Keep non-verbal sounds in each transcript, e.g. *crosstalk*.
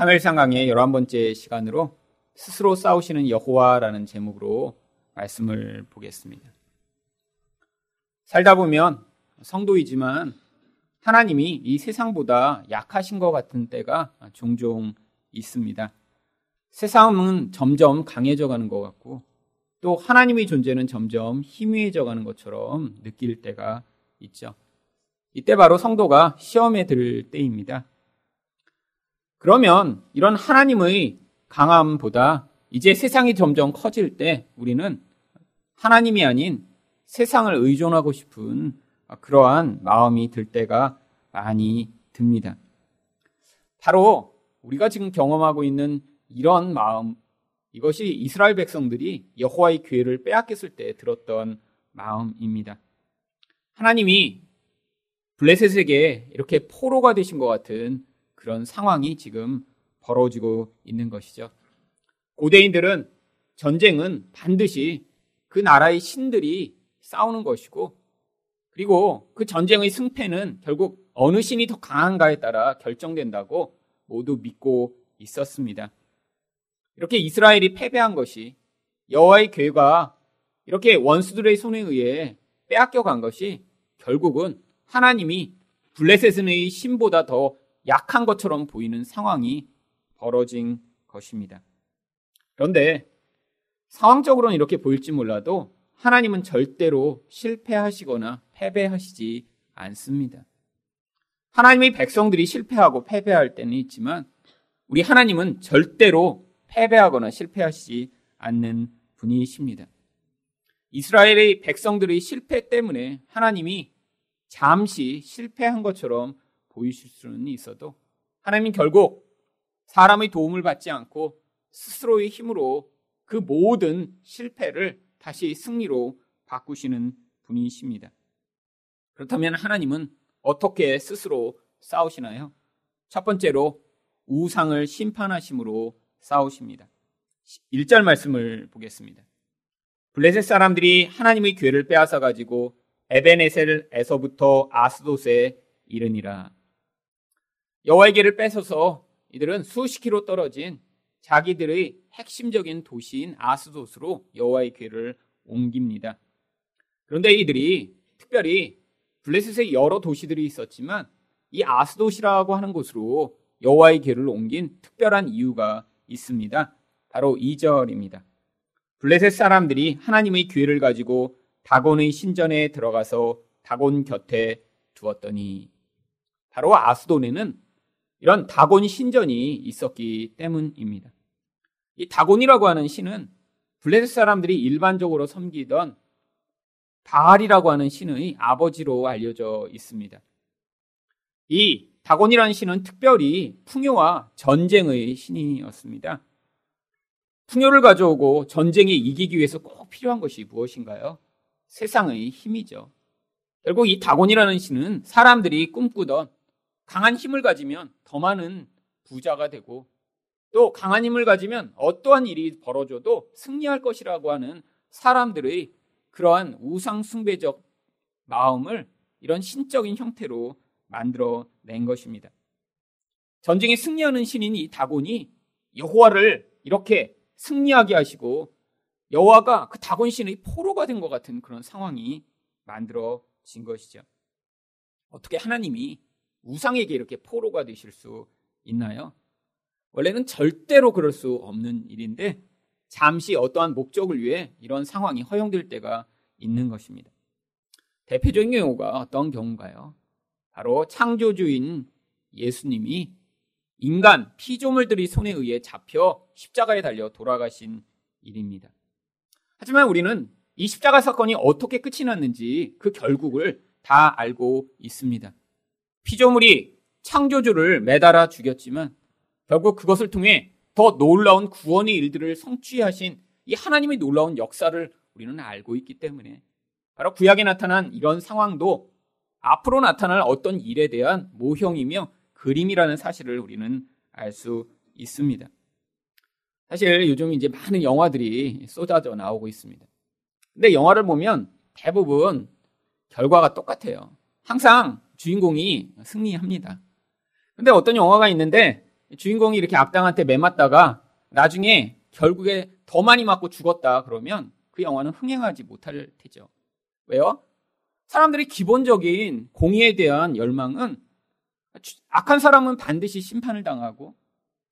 3일상 강의 11번째 시간으로 스스로 싸우시는 여호와라는 제목으로 말씀을 보겠습니다. 살다 보면 성도이지만 하나님이 이 세상보다 약하신 것 같은 때가 종종 있습니다. 세상은 점점 강해져 가는 것 같고 또 하나님의 존재는 점점 희미해져 가는 것처럼 느낄 때가 있죠. 이때 바로 성도가 시험에 들 때입니다. 그러면 이런 하나님의 강함보다 이제 세상이 점점 커질 때 우리는 하나님이 아닌 세상을 의존하고 싶은 그러한 마음이 들 때가 많이 듭니다. 바로 우리가 지금 경험하고 있는 이런 마음, 이것이 이스라엘 백성들이 여호와의 기회를 빼앗겼을 때 들었던 마음입니다. 하나님이 블레셋에게 이렇게 포로가 되신 것 같은 그런 상황이 지금 벌어지고 있는 것이죠. 고대인들은 전쟁은 반드시 그 나라의 신들이 싸우는 것이고 그리고 그 전쟁의 승패는 결국 어느 신이 더 강한가에 따라 결정된다고 모두 믿고 있었습니다. 이렇게 이스라엘이 패배한 것이 여호와의 괴가 이렇게 원수들의 손에 의해 빼앗겨 간 것이 결국은 하나님이 블레셋의 신보다 더 약한 것처럼 보이는 상황이 벌어진 것입니다. 그런데 상황적으로는 이렇게 보일지 몰라도 하나님은 절대로 실패하시거나 패배하시지 않습니다. 하나님의 백성들이 실패하고 패배할 때는 있지만 우리 하나님은 절대로 패배하거나 실패하시지 않는 분이십니다. 이스라엘의 백성들의 실패 때문에 하나님이 잠시 실패한 것처럼 보이실 수는 있어도 하나님은 결국 사람의 도움을 받지 않고 스스로의 힘으로 그 모든 실패를 다시 승리로 바꾸시는 분이십니다. 그렇다면 하나님은 어떻게 스스로 싸우시나요? 첫 번째로 우상을 심판하심으로 싸우십니다. 1절 말씀을 보겠습니다. 블레셋 사람들이 하나님의 괴를 빼앗아 가지고 에베네셀에서부터 아스도스에 이르니라. 여호와에게를 뺏어서 이들은 수십 킬로 떨어진 자기들의 핵심적인 도시인 아스도스로 여호와의 궤를 옮깁니다. 그런데 이들이 특별히 블레셋의 여러 도시들이 있었지만 이 아스도시라고 하는 곳으로 여호와의 궤를 옮긴 특별한 이유가 있습니다. 바로 2절입니다. 블레셋 사람들이 하나님의 궤를 가지고 다곤의 신전에 들어가서 다곤 곁에 두었더니 바로 아스도네는 이런 다곤 신전이 있었기 때문입니다. 이 다곤이라고 하는 신은 블레셋 사람들이 일반적으로 섬기던 바알이라고 하는 신의 아버지로 알려져 있습니다. 이 다곤이라는 신은 특별히 풍요와 전쟁의 신이었습니다. 풍요를 가져오고 전쟁에 이기기 위해서 꼭 필요한 것이 무엇인가요? 세상의 힘이죠. 결국 이 다곤이라는 신은 사람들이 꿈꾸던 강한 힘을 가지면 더 많은 부자가 되고 또 강한 힘을 가지면 어떠한 일이 벌어져도 승리할 것이라고 하는 사람들의 그러한 우상숭배적 마음을 이런 신적인 형태로 만들어 낸 것입니다. 전쟁에 승리하는 신인 이 다곤이 여호와를 이렇게 승리하게 하시고 여호와가 그 다곤 신의 포로가 된 것 같은 그런 상황이 만들어진 것이죠. 어떻게 하나님이 우상에게 이렇게 포로가 되실 수 있나요? 원래는 절대로 그럴 수 없는 일인데 잠시 어떠한 목적을 위해 이런 상황이 허용될 때가 있는 것입니다. 대표적인 경우가 어떤 경우인가요? 바로 창조주인 예수님이 인간 피조물들이 손에 의해 잡혀 십자가에 달려 돌아가신 일입니다. 하지만 우리는 이 십자가 사건이 어떻게 끝이 났는지 그 결국을 다 알고 있습니다. 피조물이 창조주를 매달아 죽였지만 결국 그것을 통해 더 놀라운 구원의 일들을 성취하신 이 하나님의 놀라운 역사를 우리는 알고 있기 때문에 바로 구약에 나타난 이런 상황도 앞으로 나타날 어떤 일에 대한 모형이며 그림이라는 사실을 우리는 알 수 있습니다. 사실 요즘 이제 많은 영화들이 쏟아져 나오고 있습니다. 근데 영화를 보면 대부분 결과가 똑같아요. 항상 주인공이 승리합니다. 근데 어떤 영화가 있는데 주인공이 이렇게 악당한테 매맞다가 나중에 결국에 더 많이 맞고 죽었다 그러면 그 영화는 흥행하지 못할 테죠. 왜요? 사람들이 기본적인 공의에 대한 열망은 악한 사람은 반드시 심판을 당하고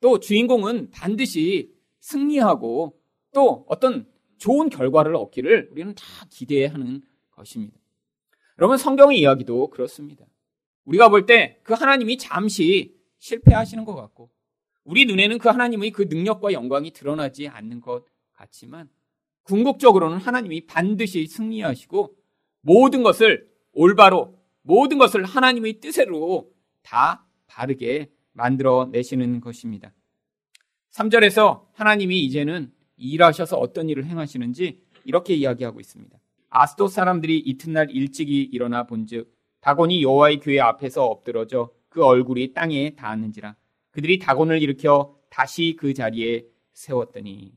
또 주인공은 반드시 승리하고 또 어떤 좋은 결과를 얻기를 우리는 다 기대하는 것입니다. 여러분 성경의 이야기도 그렇습니다. 우리가 볼 때 그 하나님이 잠시 실패하시는 것 같고 우리 눈에는 그 하나님의 그 능력과 영광이 드러나지 않는 것 같지만 궁극적으로는 하나님이 반드시 승리하시고 모든 것을 올바로 모든 것을 하나님의 뜻대로 다 바르게 만들어 내시는 것입니다. 3절에서 하나님이 이제는 일하셔서 어떤 일을 행하시는지 이렇게 이야기하고 있습니다. 아스도 사람들이 이튿날 일찍이 일어나 본즉 다곤이 여호와의 교회 앞에서 엎드러져 그 얼굴이 땅에 닿았는지라 그들이 다곤을 일으켜 다시 그 자리에 세웠더니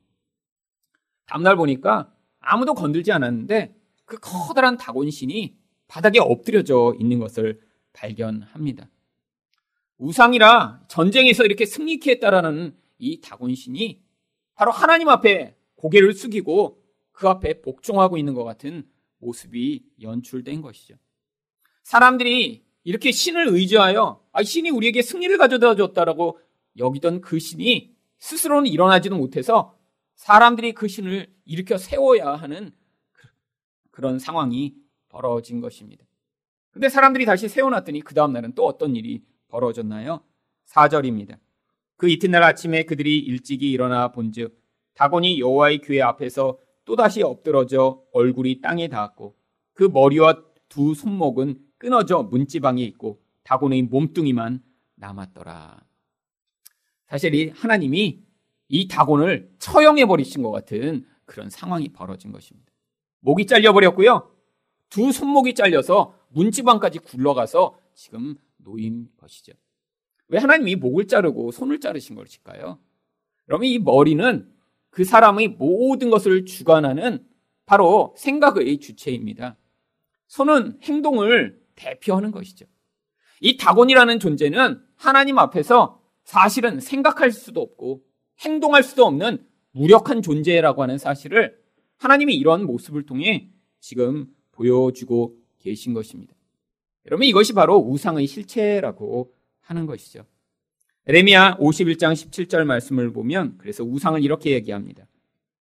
다음날 보니까 아무도 건들지 않았는데 그 커다란 다곤신이 바닥에 엎드려져 있는 것을 발견합니다. 우상이라 전쟁에서 이렇게 승리케 했다라는 이 다곤신이 바로 하나님 앞에 고개를 숙이고 그 앞에 복종하고 있는 것 같은 모습이 연출된 것이죠. 사람들이 이렇게 신을 의지하여 아, 신이 우리에게 승리를 가져다 줬다라고 여기던 그 신이 스스로는 일어나지도 못해서 사람들이 그 신을 일으켜 세워야 하는 그런 상황이 벌어진 것입니다. 근데 사람들이 다시 세워놨더니 그 다음날은 또 어떤 일이 벌어졌나요? 4절입니다. 그 이튿날 아침에 그들이 일찍이 일어나 본즉 다곤이 여호와의 교회 앞에서 또다시 엎드러져 얼굴이 땅에 닿았고 그 머리와 두 손목은 끊어져 문지방에 있고 다곤의 몸뚱이만 남았더라. 사실 이 하나님이 이 다곤을 처형해 버리신 것 같은 그런 상황이 벌어진 것입니다. 목이 잘려 버렸고요. 두 손목이 잘려서 문지방까지 굴러가서 지금 놓인 것이죠. 왜 하나님이 목을 자르고 손을 자르신 것일까요? 그러면 이 머리는 그 사람의 모든 것을 주관하는 바로 생각의 주체입니다. 손은 행동을 대표하는 것이죠. 이 다곤이라는 존재는 하나님 앞에서 사실은 생각할 수도 없고 행동할 수도 없는 무력한 존재라고 하는 사실을 하나님이 이런 모습을 통해 지금 보여주고 계신 것입니다. 여러분 이것이 바로 우상의 실체라고 하는 것이죠. 레미야 51장 17절 말씀을 보면 그래서 우상을 이렇게 얘기합니다.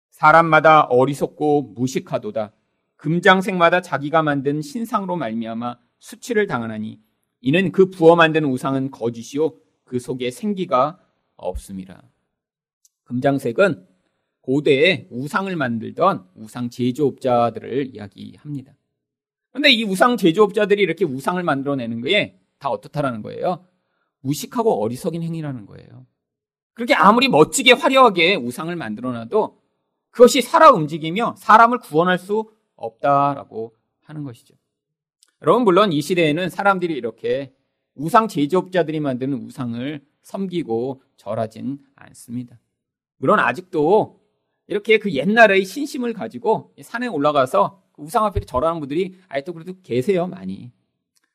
사람마다 어리석고 무식하도다. 금장색마다 자기가 만든 신상으로 말미암아 수치를 당하나니 이는 그 부어 만든 우상은 거짓이요 그 속에 생기가 없습니다. 금장색은 고대에 우상을 만들던 우상 제조업자들을 이야기합니다. 그런데 이 우상 제조업자들이 이렇게 우상을 만들어내는 거에 다 어떻다라는 거예요? 무식하고 어리석인 행위라는 거예요. 그렇게 아무리 멋지게 화려하게 우상을 만들어놔도 그것이 살아 움직이며 사람을 구원할 수 없다라고 하는 것이죠. 여러분, 물론 이 시대에는 사람들이 이렇게 우상 제조업자들이 만드는 우상을 섬기고 절하진 않습니다. 물론 아직도 이렇게 그 옛날의 신심을 가지고 산에 올라가서 그 우상 앞에 절하는 분들이 아직도 그래도 계세요, 많이.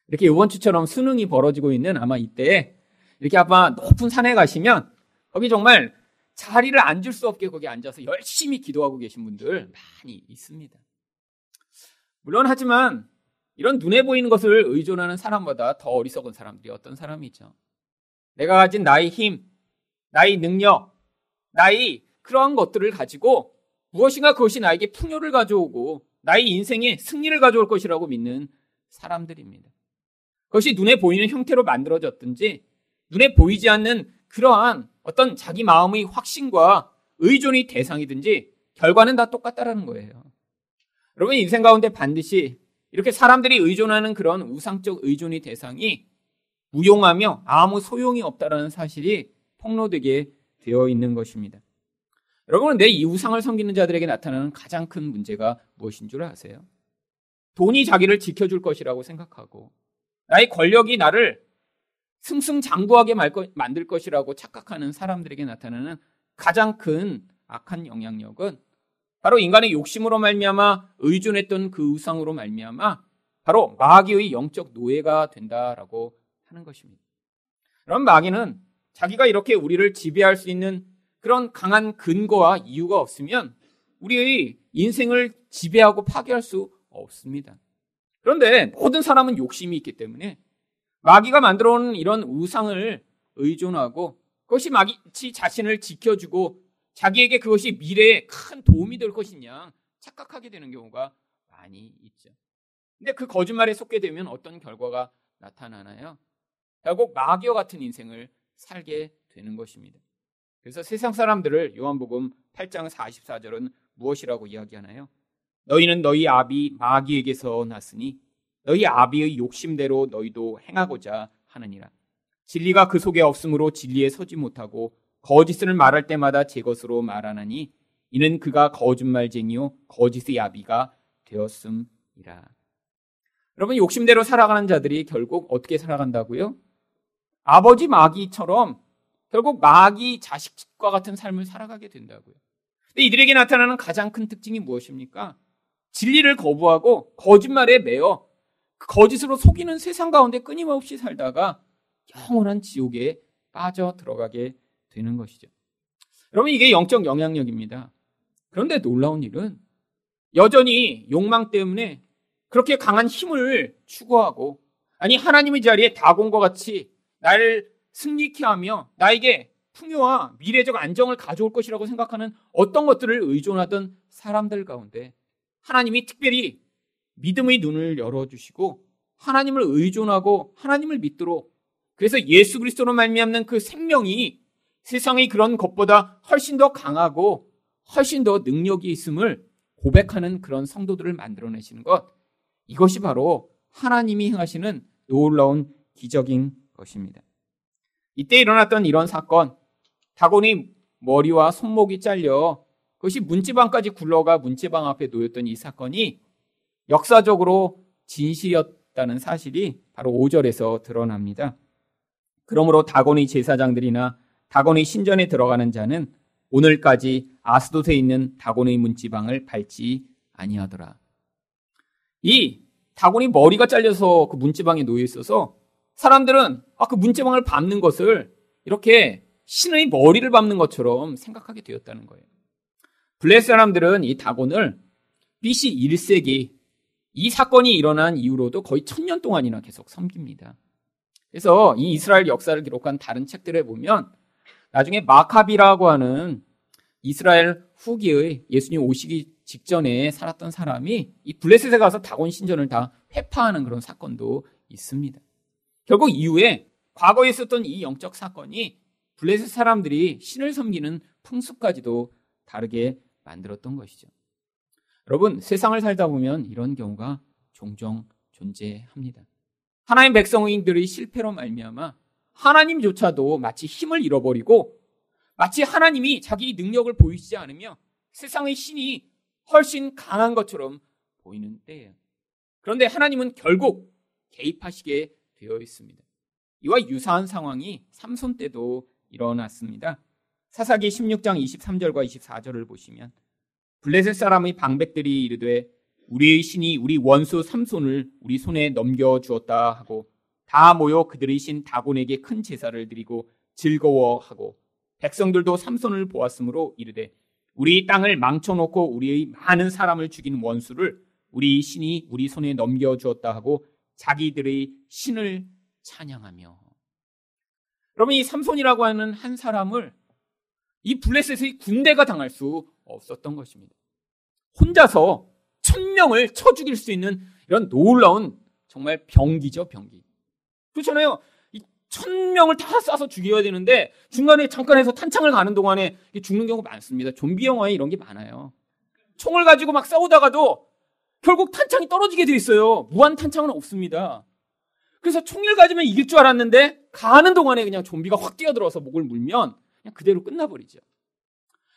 이렇게 이번 주처럼 수능이 벌어지고 있는 아마 이때 이렇게 아마 높은 산에 가시면 거기 정말 자리를 앉을 수 없게 거기 앉아서 열심히 기도하고 계신 분들 많이 있습니다. 물론 하지만 이런 눈에 보이는 것을 의존하는 사람보다 더 어리석은 사람들이 어떤 사람이 있죠. 내가 가진 나의 힘, 나의 능력, 나의 그러한 것들을 가지고 무엇인가 그것이 나에게 풍요를 가져오고 나의 인생에 승리를 가져올 것이라고 믿는 사람들입니다. 그것이 눈에 보이는 형태로 만들어졌든지 눈에 보이지 않는 그러한 어떤 자기 마음의 확신과 의존의 대상이든지 결과는 다 똑같다라는 거예요. 여러분 인생 가운데 반드시 이렇게 사람들이 의존하는 그런 우상적 의존의 대상이 무용하며 아무 소용이 없다라는 사실이 폭로되게 되어 있는 것입니다. 여러분은 내 이 우상을 섬기는 자들에게 나타나는 가장 큰 문제가 무엇인 줄 아세요? 돈이 자기를 지켜줄 것이라고 생각하고 나의 권력이 나를 승승장구하게 만들 것이라고 착각하는 사람들에게 나타나는 가장 큰 악한 영향력은 바로 인간의 욕심으로 말미암아 의존했던 그 우상으로 말미암아 바로 마귀의 영적 노예가 된다라고 하는 것입니다. 그럼 마귀는 자기가 이렇게 우리를 지배할 수 있는 그런 강한 근거와 이유가 없으면 우리의 인생을 지배하고 파괴할 수 없습니다. 그런데 모든 사람은 욕심이 있기 때문에 마귀가 만들어 온 이런 우상을 의존하고 그것이 마치 자신을 지켜주고 자기에게 그것이 미래에 큰 도움이 될 것이냐 착각하게 되는 경우가 많이 있죠. 근데 그 거짓말에 속게 되면 어떤 결과가 나타나나요? 결국 마귀와 같은 인생을 살게 되는 것입니다. 그래서 세상 사람들을 요한복음 8장 44절은 무엇이라고 이야기하나요? 너희는 너희 아비 마귀에게서 났으니 너희 아비의 욕심대로 너희도 행하고자 하느니라. 진리가 그 속에 없으므로 진리에 서지 못하고 거짓을 말할 때마다 제 것으로 말하나니 이는 그가 거짓말쟁이요 거짓의 아비가 되었음이라. 여러분 욕심대로 살아가는 자들이 결국 어떻게 살아간다고요? 아버지 마귀처럼 결국 마귀 자식과 같은 삶을 살아가게 된다고요. 근데 이들에게 나타나는 가장 큰 특징이 무엇입니까? 진리를 거부하고 거짓말에 매여 그 거짓으로 속이는 세상 가운데 끊임없이 살다가 영원한 지옥에 빠져 들어가게 되는 것이죠. 여러분 이게 영적 영향력입니다. 그런데 놀라운 일은 여전히 욕망 때문에 그렇게 강한 힘을 추구하고 아니 하나님의 자리에 다곤과 같이 나를 승리케 하며 나에게 풍요와 미래적 안정을 가져올 것이라고 생각하는 어떤 것들을 의존하던 사람들 가운데 하나님이 특별히 믿음의 눈을 열어주시고 하나님을 의존하고 하나님을 믿도록 그래서 예수 그리스도로 말미암는 그 생명이 세상의 그런 것보다 훨씬 더 강하고 훨씬 더 능력이 있음을 고백하는 그런 성도들을 만들어내시는 것 이것이 바로 하나님이 행하시는 놀라운 기적인 것입니다. 이때 일어났던 이런 사건 다곤이 머리와 손목이 잘려 그것이 문지방까지 굴러가 문지방 앞에 놓였던 이 사건이 역사적으로 진실이었다는 사실이 바로 5절에서 드러납니다. 그러므로 다곤의 제사장들이나 다곤의 신전에 들어가는 자는 오늘까지 아스돗에 있는 다곤의 문지방을 밟지 아니하더라. 이 다곤이 머리가 잘려서 그 문지방에 놓여 있어서 사람들은 아, 그 문지방을 밟는 것을 이렇게 신의 머리를 밟는 것처럼 생각하게 되었다는 거예요. 블레스 사람들은 이 다곤을 BC 1세기 이 사건이 일어난 이후로도 거의 천년 동안이나 계속 섬깁니다. 그래서 이 이스라엘 역사를 기록한 다른 책들에 보면 나중에 마카비라고 하는 이스라엘 후기의 예수님 오시기 직전에 살았던 사람이 이 블레셋에 가서 다곤 신전을 다 회파하는 그런 사건도 있습니다. 결국 이후에 과거에 있었던 이 영적 사건이 블레셋 사람들이 신을 섬기는 풍습까지도 다르게 만들었던 것이죠. 여러분, 세상을 살다 보면 이런 경우가 종종 존재합니다. 하나님 백성들의 실패로 말미암아 하나님조차도 마치 힘을 잃어버리고 마치 하나님이 자기 능력을 보이지 않으며 세상의 신이 훨씬 강한 것처럼 보이는 때예요. 그런데 하나님은 결국 개입하시게 되어 있습니다. 이와 유사한 상황이 삼손 때도 일어났습니다. 사사기 16장 23절과 24절을 보시면 블레셋 사람의 방백들이 이르되 우리의 신이 우리 원수 삼손을 우리 손에 넘겨 주었다 하고 다 모여 그들의 신 다곤에게 큰 제사를 드리고 즐거워하고 백성들도 삼손을 보았으므로 이르되 우리 땅을 망쳐놓고 우리의 많은 사람을 죽인 원수를 우리 신이 우리 손에 넘겨 주었다 하고 자기들의 신을 찬양하며 여러분 이 삼손이라고 하는 한 사람을 이 블레셋의 군대가 당할 수 없었던 것입니다. 혼자서 천 명을 쳐 죽일 수 있는 이런 놀라운 정말 병기죠, 병기. 그렇잖아요. 천 명을 다 쏴서 죽여야 되는데 중간에 잠깐 해서 탄창을 가는 동안에 죽는 경우가 많습니다. 좀비 영화에 이런 게 많아요. 총을 가지고 막 싸우다가도 결국 탄창이 떨어지게 돼 있어요. 무한 탄창은 없습니다. 그래서 총을 가지면 이길 줄 알았는데 가는 동안에 그냥 좀비가 확 뛰어들어서 목을 물면 그냥 그대로 끝나버리죠.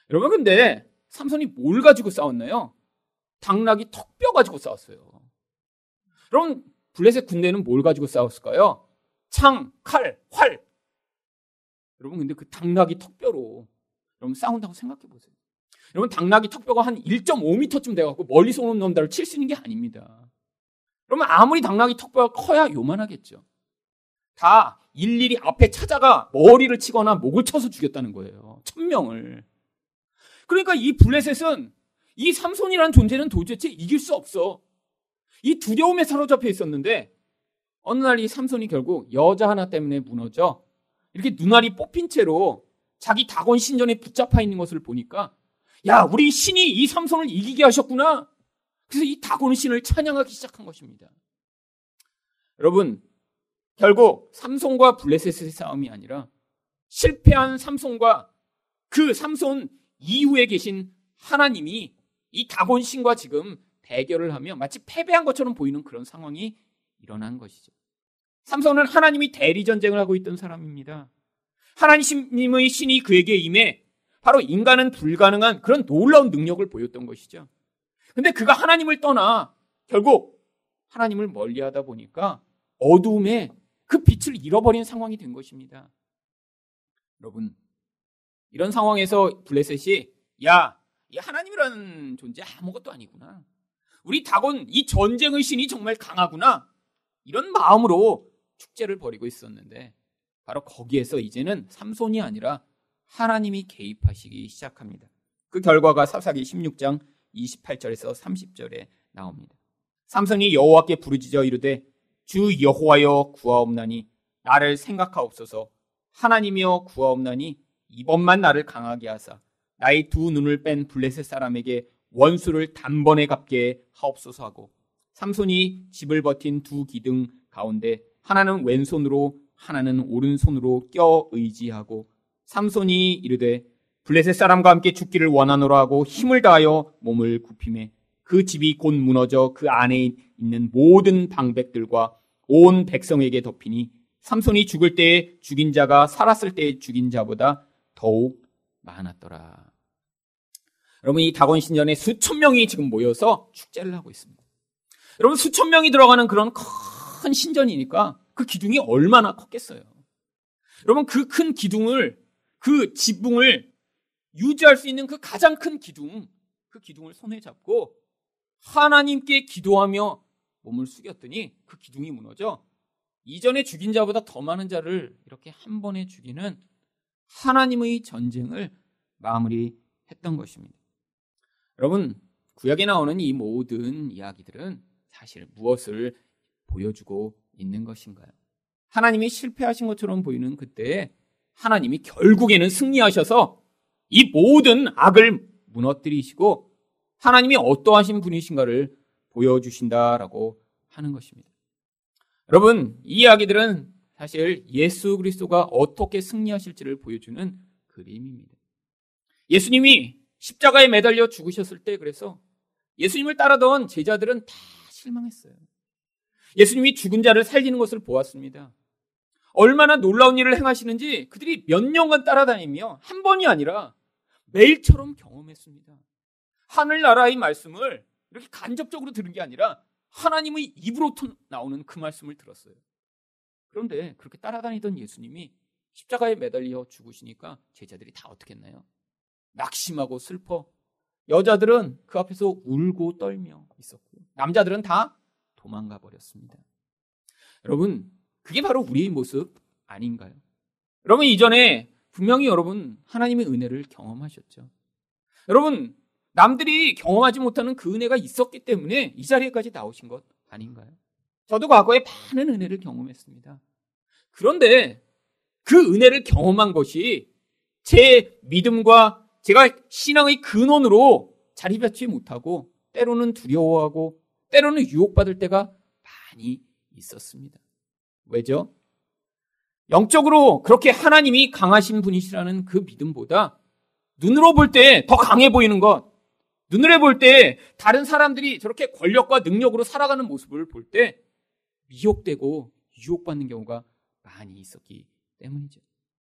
여러분 근데 삼손이 뭘 가지고 싸웠나요? 당나귀 턱뼈 가지고 싸웠어요. 여러분 블레셋 군대는 뭘 가지고 싸웠을까요? 창, 칼, 활. 여러분, 근데 그 당나귀 턱뼈로 여러분 싸운다고 생각해 보세요. 여러분, 당나귀 턱뼈가 한 1.5m쯤 돼갖고 멀리서 오는 놈들을 칠 수 있는 게 아닙니다. 그러면 아무리 당나귀 턱뼈가 커야 요만하겠죠. 다 일일이 앞에 찾아가 머리를 치거나 목을 쳐서 죽였다는 거예요. 천 명을. 그러니까 이 블레셋은 이 삼손이라는 존재는 도대체 이길 수 없어. 이 두려움에 사로잡혀 있었는데 어느 날 이 삼손이 결국 여자 하나 때문에 무너져 이렇게 눈알이 뽑힌 채로 자기 다곤 신전에 붙잡혀 있는 것을 보니까 야 우리 신이 이 삼손을 이기게 하셨구나. 그래서 이 다곤 신을 찬양하기 시작한 것입니다. 여러분 결국 삼손과 블레셋의 싸움이 아니라 실패한 삼손과 그 삼손 이후에 계신 하나님이 이 다곤 신과 지금 대결을 하며 마치 패배한 것처럼 보이는 그런 상황이 일어난 것이죠. 삼손은 하나님이 대리 전쟁을 하고 있던 사람입니다. 하나님의 신이 그에게 임해 바로 인간은 불가능한 그런 놀라운 능력을 보였던 것이죠. 근데 그가 하나님을 떠나 결국 하나님을 멀리 하다 보니까 어두움에 그 빛을 잃어버린 상황이 된 것입니다. 여러분, 이런 상황에서 블레셋이 야, 이 하나님이라는 존재 아무것도 아니구나. 우리 다곤 이 전쟁의 신이 정말 강하구나. 이런 마음으로 축제를 벌이고 있었는데 바로 거기에서 이제는 삼손이 아니라 하나님이 개입하시기 시작합니다. 그 결과가 사사기 16장 28절에서 30절에 나옵니다. 삼손이 여호와께 부르짖어 이르되 주 여호와여 구하옵나니 나를 생각하옵소서 하나님이여 구하옵나니 이번만 나를 강하게 하사 나의 두 눈을 뺀 블레셋 사람에게 원수를 단번에 갚게 하옵소서 하고 삼손이 집을 버틴 두 기둥 가운데 하나는 왼손으로 하나는 오른손으로 껴 의지하고 삼손이 이르되 블레셋 사람과 함께 죽기를 원하노라 하고 힘을 다하여 몸을 굽힘에 그 집이 곧 무너져 그 안에 있는 모든 방백들과 온 백성에게 덮이니 삼손이 죽을 때에 죽인 자가 살았을 때에 죽인 자보다 더욱 많았더라. 여러분 이 다곤 신전에 수천 명이 지금 모여서 축제를 하고 있습니다. 여러분 수천 명이 들어가는 그런 큰 신전이니까 그 기둥이 얼마나 컸겠어요. 여러분 그 큰 기둥을 그 지붕을 유지할 수 있는 그 가장 큰 기둥 그 기둥을 손에 잡고 하나님께 기도하며 몸을 숙였더니 그 기둥이 무너져 이전에 죽인 자보다 더 많은 자를 이렇게 한 번에 죽이는 하나님의 전쟁을 마무리했던 것입니다. 여러분 구약에 나오는 이 모든 이야기들은 사실 무엇을 보여주고 있는 것인가요? 하나님이 실패하신 것처럼 보이는 그때 하나님이 결국에는 승리하셔서 이 모든 악을 무너뜨리시고 하나님이 어떠하신 분이신가를 보여주신다라고 하는 것입니다. 여러분, 이 이야기들은 사실 예수 그리스도가 어떻게 승리하실지를 보여주는 그림입니다. 예수님이 십자가에 매달려 죽으셨을 때 그래서 예수님을 따라던 제자들은 다 실망했어요. 예수님이 죽은 자를 살리는 것을 보았습니다. 얼마나 놀라운 일을 행하시는지 그들이 몇 년간 따라다니며 한 번이 아니라 매일처럼 경험했습니다. 하늘나라의 말씀을 이렇게 간접적으로 들은 게 아니라 하나님의 입으로 나오는 그 말씀을 들었어요. 그런데 그렇게 따라다니던 예수님이 십자가에 매달려 죽으시니까 제자들이 다 어떻게 했나요? 낙심하고 슬퍼. 여자들은 그 앞에서 울고 떨며 있었고, 남자들은 다 도망가 버렸습니다. 여러분, 그게 바로 우리의 모습 아닌가요? 여러분, 이전에 분명히 여러분 하나님의 은혜를 경험하셨죠. 여러분, 남들이 경험하지 못하는 그 은혜가 있었기 때문에 이 자리에까지 나오신 것 아닌가요? 저도 과거에 많은 은혜를 경험했습니다. 그런데 그 은혜를 경험한 것이 제 믿음과 제가 신앙의 근원으로 자리 잡지 못하고 때로는 두려워하고 때로는 유혹받을 때가 많이 있었습니다. 왜죠? 영적으로 그렇게 하나님이 강하신 분이시라는 그 믿음보다 눈으로 볼 때 더 강해 보이는 것, 눈으로 볼 때 다른 사람들이 저렇게 권력과 능력으로 살아가는 모습을 볼 때 미혹되고 유혹받는 경우가 많이 있었기 때문이죠.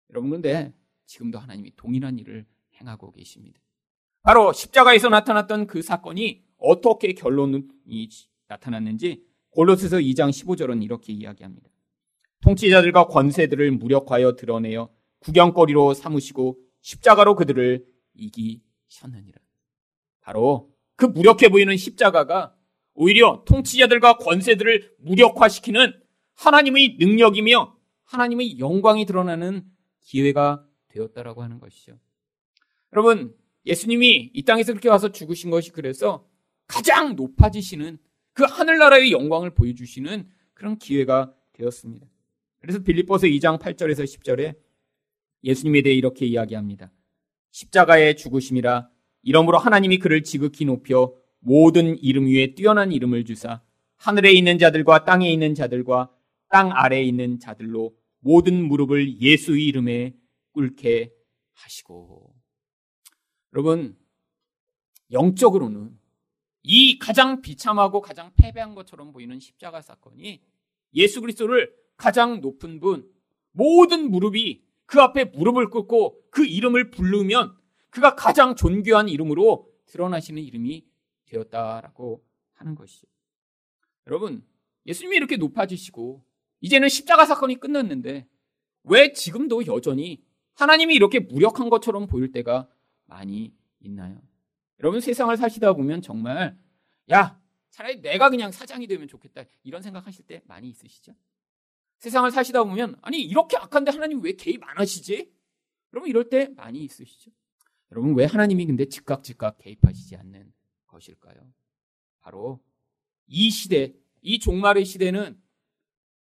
여러분, 근데 지금도 하나님이 동일한 일을 행하고 계십니다. 바로 십자가에서 나타났던 그 사건이 어떻게 결론이 나타났는지 골로새서 2장 15절은 이렇게 이야기합니다. 통치자들과 권세들을 무력하여 드러내어 구경거리로 삼으시고 십자가로 그들을 이기셨느니라. 바로 그 무력해 보이는 십자가가 오히려 통치자들과 권세들을 무력화시키는 하나님의 능력이며 하나님의 영광이 드러나는 기회가 되었다라고 하는 것이죠. 여러분, 예수님이 이 땅에서 그렇게 와서 죽으신 것이 그래서 가장 높아지시는 그 하늘나라의 영광을 보여주시는 그런 기회가 되었습니다. 그래서 빌립보서 2장 8절에서 10절에 예수님에 대해 이렇게 이야기합니다. 십자가의 죽으심이라 이러므로 하나님이 그를 지극히 높여 모든 이름 위에 뛰어난 이름을 주사 하늘에 있는 자들과 땅에 있는 자들과 땅 아래에 있는 자들로 모든 무릎을 예수의 이름에 꿇게 하시고 여러분 영적으로는 이 가장 비참하고 가장 패배한 것처럼 보이는 십자가 사건이 예수 그리스도를 가장 높은 분 모든 무릎이 그 앞에 무릎을 꿇고 그 이름을 부르면 그가 가장 존귀한 이름으로 드러나시는 이름이 되었다라고 하는 것이죠. 여러분, 예수님이 이렇게 높아지시고 이제는 십자가 사건이 끝났는데 왜 지금도 여전히 하나님이 이렇게 무력한 것처럼 보일 때가 많이 있나요? 여러분 세상을 사시다 보면 정말 야 차라리 내가 그냥 사장이 되면 좋겠다 이런 생각하실 때 많이 있으시죠? 세상을 사시다 보면 아니 이렇게 악한데 하나님 왜 개입 안 하시지? 여러분 이럴 때 많이 있으시죠? 여러분 왜 하나님이 근데 즉각 즉각 개입하시지 않는 것일까요? 바로 이 시대, 이 종말의 시대는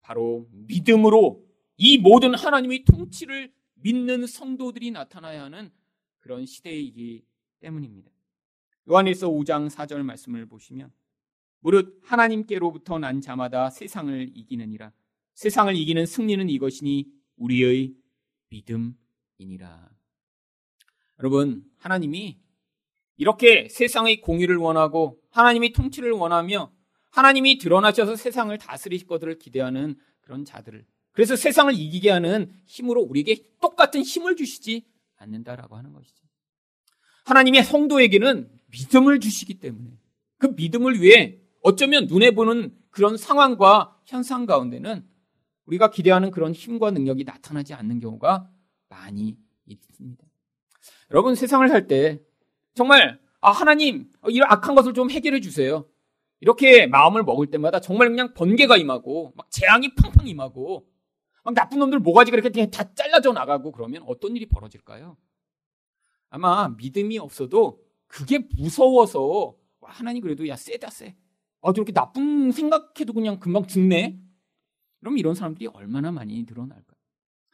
바로 믿음으로 이 모든 하나님의 통치를 믿는 성도들이 나타나야 하는 그런 시대이기 때문입니다. 요한일서 5장 4절 말씀을 보시면 무릇 하나님께로부터 난 자마다 세상을 이기느니라 세상을 이기는 승리는 이것이니 우리의 믿음이니라. 여러분, 하나님이 이렇게 세상의 공의를 원하고 하나님이 통치를 원하며 하나님이 드러나셔서 세상을 다스리실 것들을 기대하는 그런 자들을 그래서 세상을 이기게 하는 힘으로 우리에게 똑같은 힘을 주시지 않는다라고 하는 것이죠. 하나님의 성도에게는 믿음을 주시기 때문에 그 믿음을 위해 어쩌면 눈에 보는 그런 상황과 현상 가운데는 우리가 기대하는 그런 힘과 능력이 나타나지 않는 경우가 많이 있습니다. 여러분 세상을 살 때 정말 아 하나님 이런 악한 것을 좀 해결해 주세요. 이렇게 마음을 먹을 때마다 정말 그냥 번개가 임하고 막 재앙이 팡팡 임하고 막 나쁜 놈들 모가지가 이렇게 다 잘라져 나가고 그러면 어떤 일이 벌어질까요? 아마 믿음이 없어도 그게 무서워서 하나님 그래도 야 세다 세. 아 저렇게 나쁜 생각해도 그냥 금방 죽네. 그럼 이런 사람들이 얼마나 많이 늘어날까요?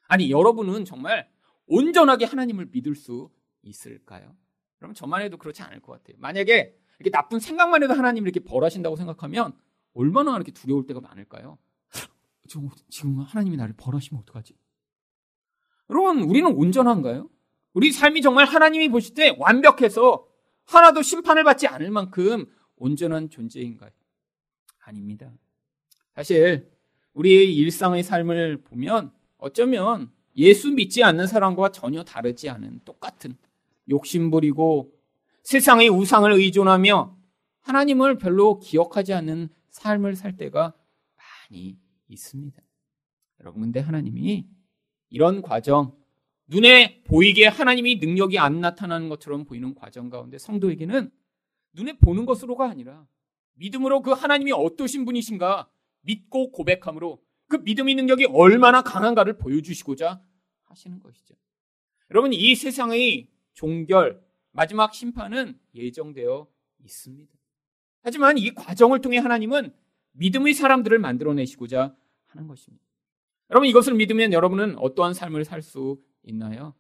아니 여러분은 정말 온전하게 하나님을 믿을 수 있을까요? 그럼 저만 해도 그렇지 않을 것 같아요. 만약에 이렇게 나쁜 생각만 해도 하나님을 이렇게 벌하신다고 생각하면 얼마나 이렇게 두려울 때가 많을까요? *gasps* 지금 하나님이 나를 벌하시면 어떡하지? 여러분, 우리는 온전한가요? 우리 삶이 정말 하나님이 보실 때 완벽해서 하나도 심판을 받지 않을 만큼 온전한 존재인가요? 아닙니다. 사실 우리의 일상의 삶을 보면 어쩌면 예수 믿지 않는 사람과 전혀 다르지 않은 똑같은 욕심부리고 세상의 우상을 의존하며 하나님을 별로 기억하지 않는 삶을 살 때가 많이 있습니다. 여러분, 근데 하나님이 이런 과정, 눈에 보이게 하나님이 능력이 안 나타나는 것처럼 보이는 과정 가운데 성도에게는 눈에 보는 것으로가 아니라 믿음으로 그 하나님이 어떠신 분이신가 믿고 고백함으로 그 믿음의 능력이 얼마나 강한가를 보여주시고자 하시는 것이죠. 여러분, 이 세상의 종결, 마지막 심판은 예정되어 있습니다. 하지만 이 과정을 통해 하나님은 믿음의 사람들을 만들어내시고자 하는 것입니다. 여러분, 이것을 믿으면 여러분은 어떠한 삶을 살 수 있나요?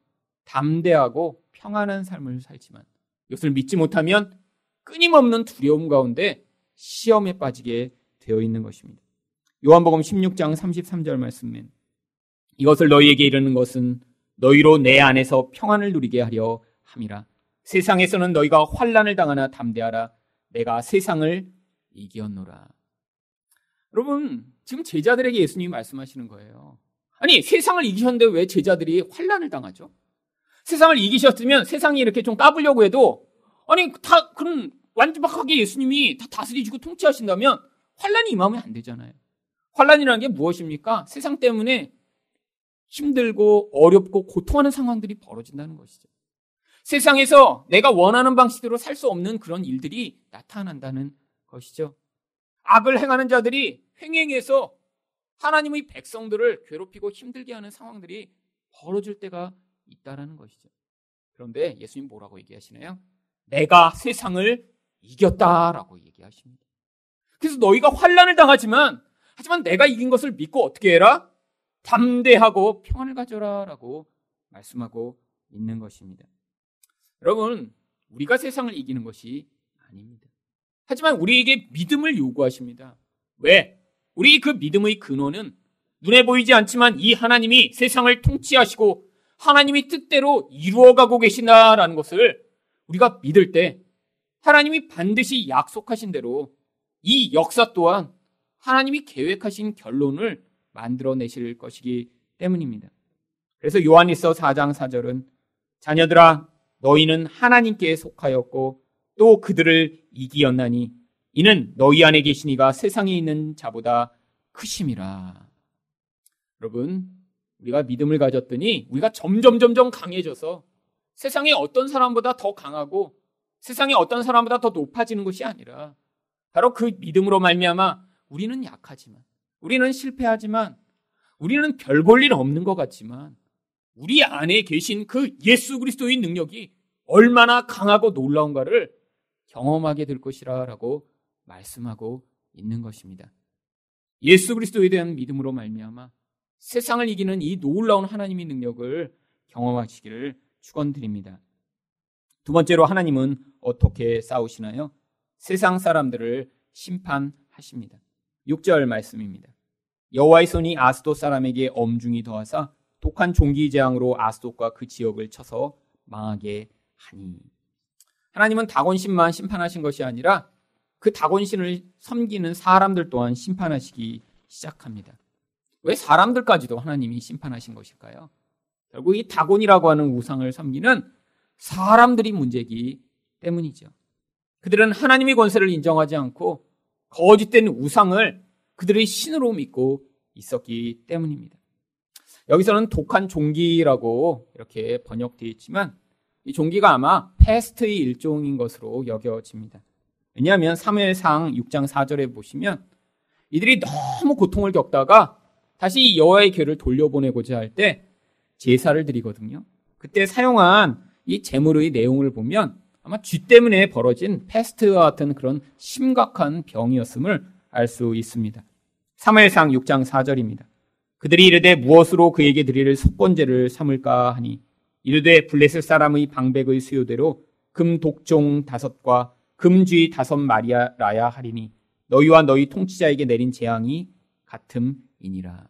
담대하고 평안한 삶을 살지만 이것을 믿지 못하면 끊임없는 두려움 가운데 시험에 빠지게 되어 있는 것입니다. 요한복음 16장 33절 말씀은 이것을 너희에게 이르는 것은 너희로 내 안에서 평안을 누리게 하려 함이라. 세상에서는 너희가 환란을 당하나 담대하라. 내가 세상을 이기었노라. 여러분, 지금 제자들에게 예수님이 말씀하시는 거예요. 아니, 세상을 이기셨는데 왜 제자들이 환란을 당하죠? 세상을 이기셨으면 세상이 이렇게 좀 까불려고 해도 아니, 다 그런 완벽하게 예수님이 다 다스리시고 통치하신다면 환란이 임하면 안 되잖아요. 환란이라는 게 무엇입니까? 세상 때문에 힘들고 어렵고 고통하는 상황들이 벌어진다는 것이죠. 세상에서 내가 원하는 방식대로 살 수 없는 그런 일들이 나타난다는 것이죠. 악을 행하는 자들이 횡행해서 하나님의 백성들을 괴롭히고 힘들게 하는 상황들이 벌어질 때가 있다라는 것이죠. 그런데 예수님 뭐라고 얘기하시나요? 내가 세상을 이겼다라고 얘기하십니다. 그래서 너희가 환란을 당하지만 하지만 내가 이긴 것을 믿고 어떻게 해라? 담대하고 평안을 가져라라고 말씀하고 있는 것입니다. 여러분, 우리가 세상을 이기는 것이 아닙니다. 하지만 우리에게 믿음을 요구하십니다. 왜? 우리 그 믿음의 근원은 눈에 보이지 않지만 이 하나님이 세상을 통치하시고 하나님이 뜻대로 이루어가고 계신다라는 것을 우리가 믿을 때 하나님이 반드시 약속하신 대로 이 역사 또한 하나님이 계획하신 결론을 만들어내실 것이기 때문입니다. 그래서 요한일서 4장 4절은 자녀들아 너희는 하나님께 속하였고 또 그들을 이기었나니 이는 너희 안에 계신 이가 세상에 있는 자보다 크심이라. 여러분, 우리가 믿음을 가졌더니 우리가 점점 점점 강해져서 세상에 어떤 사람보다 더 강하고 세상에 어떤 사람보다 더 높아지는 것이 아니라 바로 그 믿음으로 말미암아 우리는 약하지만 우리는 실패하지만 우리는 별 볼 일 없는 것 같지만 우리 안에 계신 그 예수 그리스도의 능력이 얼마나 강하고 놀라운가를 경험하게 될 것이라라고 말씀하고 있는 것입니다. 예수 그리스도에 대한 믿음으로 말미암아 세상을 이기는 이 놀라운 하나님의 능력을 경험하시기를 축원드립니다. 두 번째로 하나님은 어떻게 싸우시나요? 세상 사람들을 심판하십니다. 6절 말씀입니다. 여호와의 손이 아스돗 사람에게 엄중히 더하사 독한 종기 재앙으로 아스돗과 그 지역을 쳐서 망하게 하니. 하나님은 다곤신만 심판하신 것이 아니라 그 다곤신을 섬기는 사람들 또한 심판하시기 시작합니다. 왜 사람들까지도 하나님이 심판하신 것일까요? 결국 이 다곤이라고 하는 우상을 섬기는 사람들이 문제이기 때문이죠. 그들은 하나님의 권세를 인정하지 않고 거짓된 우상을 그들의 신으로 믿고 있었기 때문입니다. 여기서는 독한 종기라고 이렇게 번역되어 있지만 이 종기가 아마 패스트의 일종인 것으로 여겨집니다. 왜냐하면 3회상 6장 4절에 보시면 이들이 너무 고통을 겪다가 다시 여호와의 궤를 돌려보내고자 할 때 제사를 드리거든요. 그때 사용한 이 제물의 내용을 보면 아마 쥐 때문에 벌어진 패스트와 같은 그런 심각한 병이었음을 알 수 있습니다. 3회상 6장 4절입니다. 그들이 이르되 무엇으로 그에게 드릴 속건제를 삼을까 하니 이르되 블레셋 사람의 방백의 수요대로 금 독종 다섯과 금쥐 다섯 마리아라야 하리니 너희와 너희 통치자에게 내린 재앙이 같음이니라.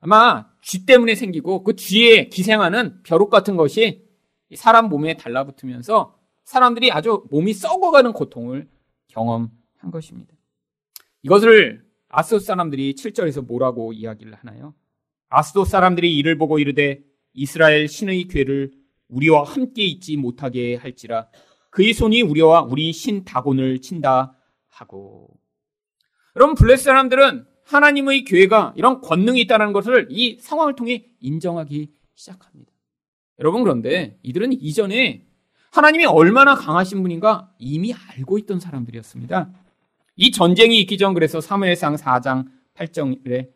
아마 쥐 때문에 생기고 그 쥐에 기생하는 벼룩 같은 것이 사람 몸에 달라붙으면서 사람들이 아주 몸이 썩어가는 고통을 경험한 것입니다. 이것을 아스도 사람들이 7절에서 뭐라고 이야기를 하나요? 아스도 사람들이 이를 보고 이르되 이스라엘 신의 괴를 우리와 함께 있지 못하게 할지라 그의 손이 우리와 우리 신 다곤을 친다 하고 여러분 블레스 사람들은 하나님의 교회가 이런 권능이 있다는 것을 이 상황을 통해 인정하기 시작합니다. 여러분 그런데 이들은 이전에 하나님이 얼마나 강하신 분인가 이미 알고 있던 사람들이었습니다. 이 전쟁이 있기 전 그래서 사무엘상 4장 8절에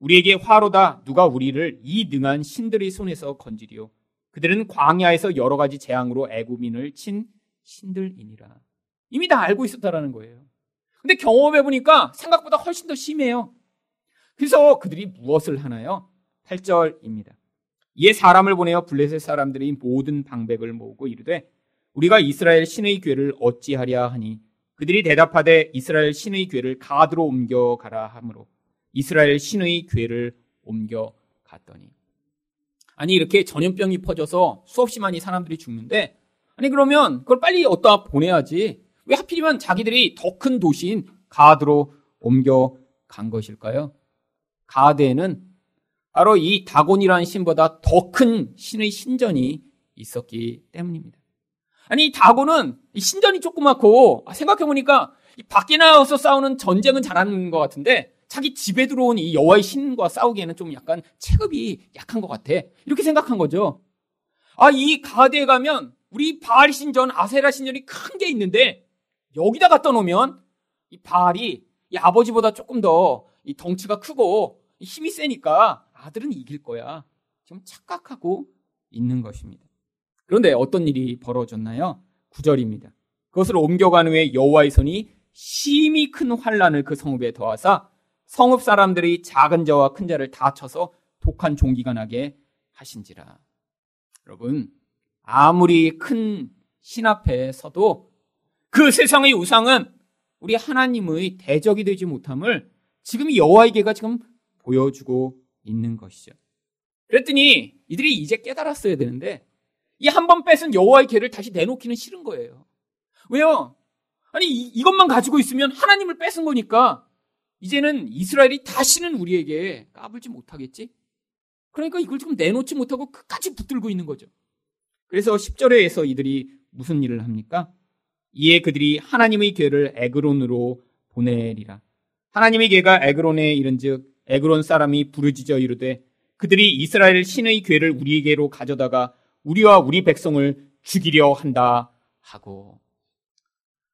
우리에게 화로다 누가 우리를 이 능한 신들의 손에서 건지리요 그들은 광야에서 여러 가지 재앙으로 애굽인을 친 신들이니라. 이미 다 알고 있었다라는 거예요. 근데 경험해 보니까 생각보다 훨씬 더 심해요. 그래서 그들이 무엇을 하나요? 8절입니다. 이에 사람을 보내어 블레셋 사람들이 모든 방백을 모으고 이르되 우리가 이스라엘 신의 괴를 어찌하랴 하니 그들이 대답하되 이스라엘 신의 괴를 가드로 옮겨 가라 하므로 이스라엘 신의 괴를 옮겨 갔더니 아니 이렇게 전염병이 퍼져서 수없이 많이 사람들이 죽는데 아니 그러면 그걸 빨리 어디다 보내야지 왜 하필이면 자기들이 더 큰 도시인 가드로 옮겨 간 것일까요? 가드에는 바로 이 다곤이라는 신보다 더 큰 신의 신전이 있었기 때문입니다. 아니 다곤은 신전이 조그맣고 아, 생각해 보니까 밖에 나가서 싸우는 전쟁은 잘하는 것 같은데 자기 집에 들어온 이 여호와의 신과 싸우기에는 좀 약간 체급이 약한 것 같아. 이렇게 생각한 거죠. 아, 이 가드에 가면 우리 바알 신전, 아세라 신전이 큰 게 있는데 여기다 갖다 놓으면 이 바알이 이 아버지보다 조금 더 이 덩치가 크고 힘이 세니까 아들은 이길 거야. 지금 착각하고 있는 것입니다. 그런데 어떤 일이 벌어졌나요? 9절입니다. 그것을 옮겨간 후에 여호와의 손이 심히 큰 환란을 그 성읍에 더하사 성읍 사람들이 작은 자와 큰 자를 다 쳐서 독한 종기가 나게 하신지라. 여러분, 아무리 큰 신 앞에 서도 그 세상의 우상은 우리 하나님의 대적이 되지 못함을 지금 여호와에게가 지금 보여주고 있는 것이죠. 그랬더니 이들이 이제 깨달았어야 되는데 이 한 번 뺏은 여호와의 개를 다시 내놓기는 싫은 거예요. 왜요? 아니 이, 것만 가지고 있으면 하나님을 뺏은 거니까 이제는 이스라엘이 다시는 우리에게 까불지 못하겠지? 그러니까 이걸 지금 내놓지 못하고 끝까지 붙들고 있는 거죠. 그래서 10절에서 이들이 무슨 일을 합니까? 이에 그들이 하나님의 궤를 에그론으로 보내리라. 하나님의 궤가 에그론에 이른즉 에그론 사람이 부르짖어 이르되 그들이 이스라엘 신의 궤를 우리에게로 가져다가 우리와 우리 백성을 죽이려 한다 하고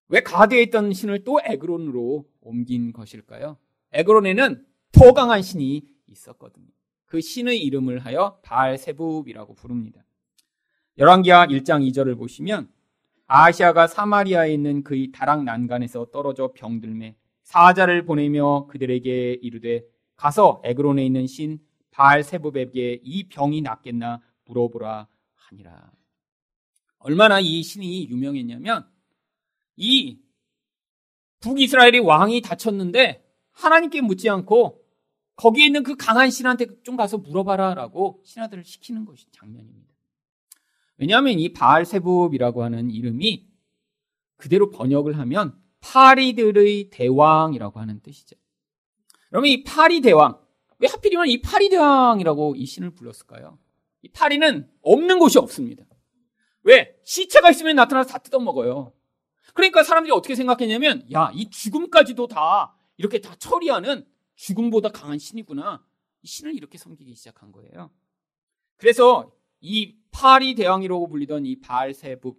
왜 가드에 있던 신을 또 에그론으로 옮긴 것일까요? 에그론에는 더 강한 신이 있었거든요. 그 신의 이름을 하여 바알세붑이라고 부릅니다. 열왕기하 1장 2절을 보시면 아시아가 사마리아에 있는 그의 다락 난간에서 떨어져 병들매 사자를 보내며 그들에게 이르되 가서 에그론에 있는 신 바알세붑에게 이 병이 낫겠나 물어보라 하니라. 얼마나 이 신이 유명했냐면 이 북이스라엘의 왕이 다쳤는데 하나님께 묻지 않고 거기에 있는 그 강한 신한테 좀 가서 물어봐라라고 신하들을 시키는 것이 장면입니다. 왜냐하면 이 바알세붑이라고 하는 이름이 그대로 번역을 하면 파리들의 대왕이라고 하는 뜻이죠. 그러면 이 파리 대왕 왜 하필이면 이 파리 대왕이라고 이 신을 불렀을까요? 이 파리는 없는 곳이 없습니다. 왜 시체가 있으면 나타나서 다 뜯어먹어요. 그러니까 사람들이 어떻게 생각했냐면, 야, 이 죽음까지도 다 이렇게 다 처리하는 죽음보다 강한 신이구나. 이 신을 이렇게 섬기기 시작한 거예요. 그래서 이 파리 대왕이라고 불리던 이 바알세불,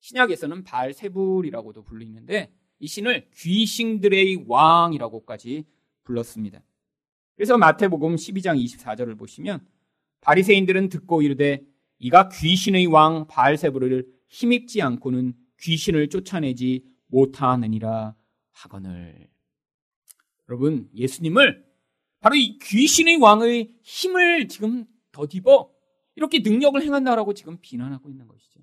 신약에서는 바알세불이라고도 불리는데 이 신을 귀신들의 왕이라고까지 불렀습니다. 그래서 마태복음 12장 24절을 보시면 바리새인들은 듣고 이르되 이가 귀신의 왕 바알세불을 힘입지 않고는 귀신을 쫓아내지 못하느니라 하거늘. 여러분, 예수님을 바로 이 귀신의 왕의 힘을 지금 더디어 이렇게 능력을 행한다라고 지금 비난하고 있는 것이죠.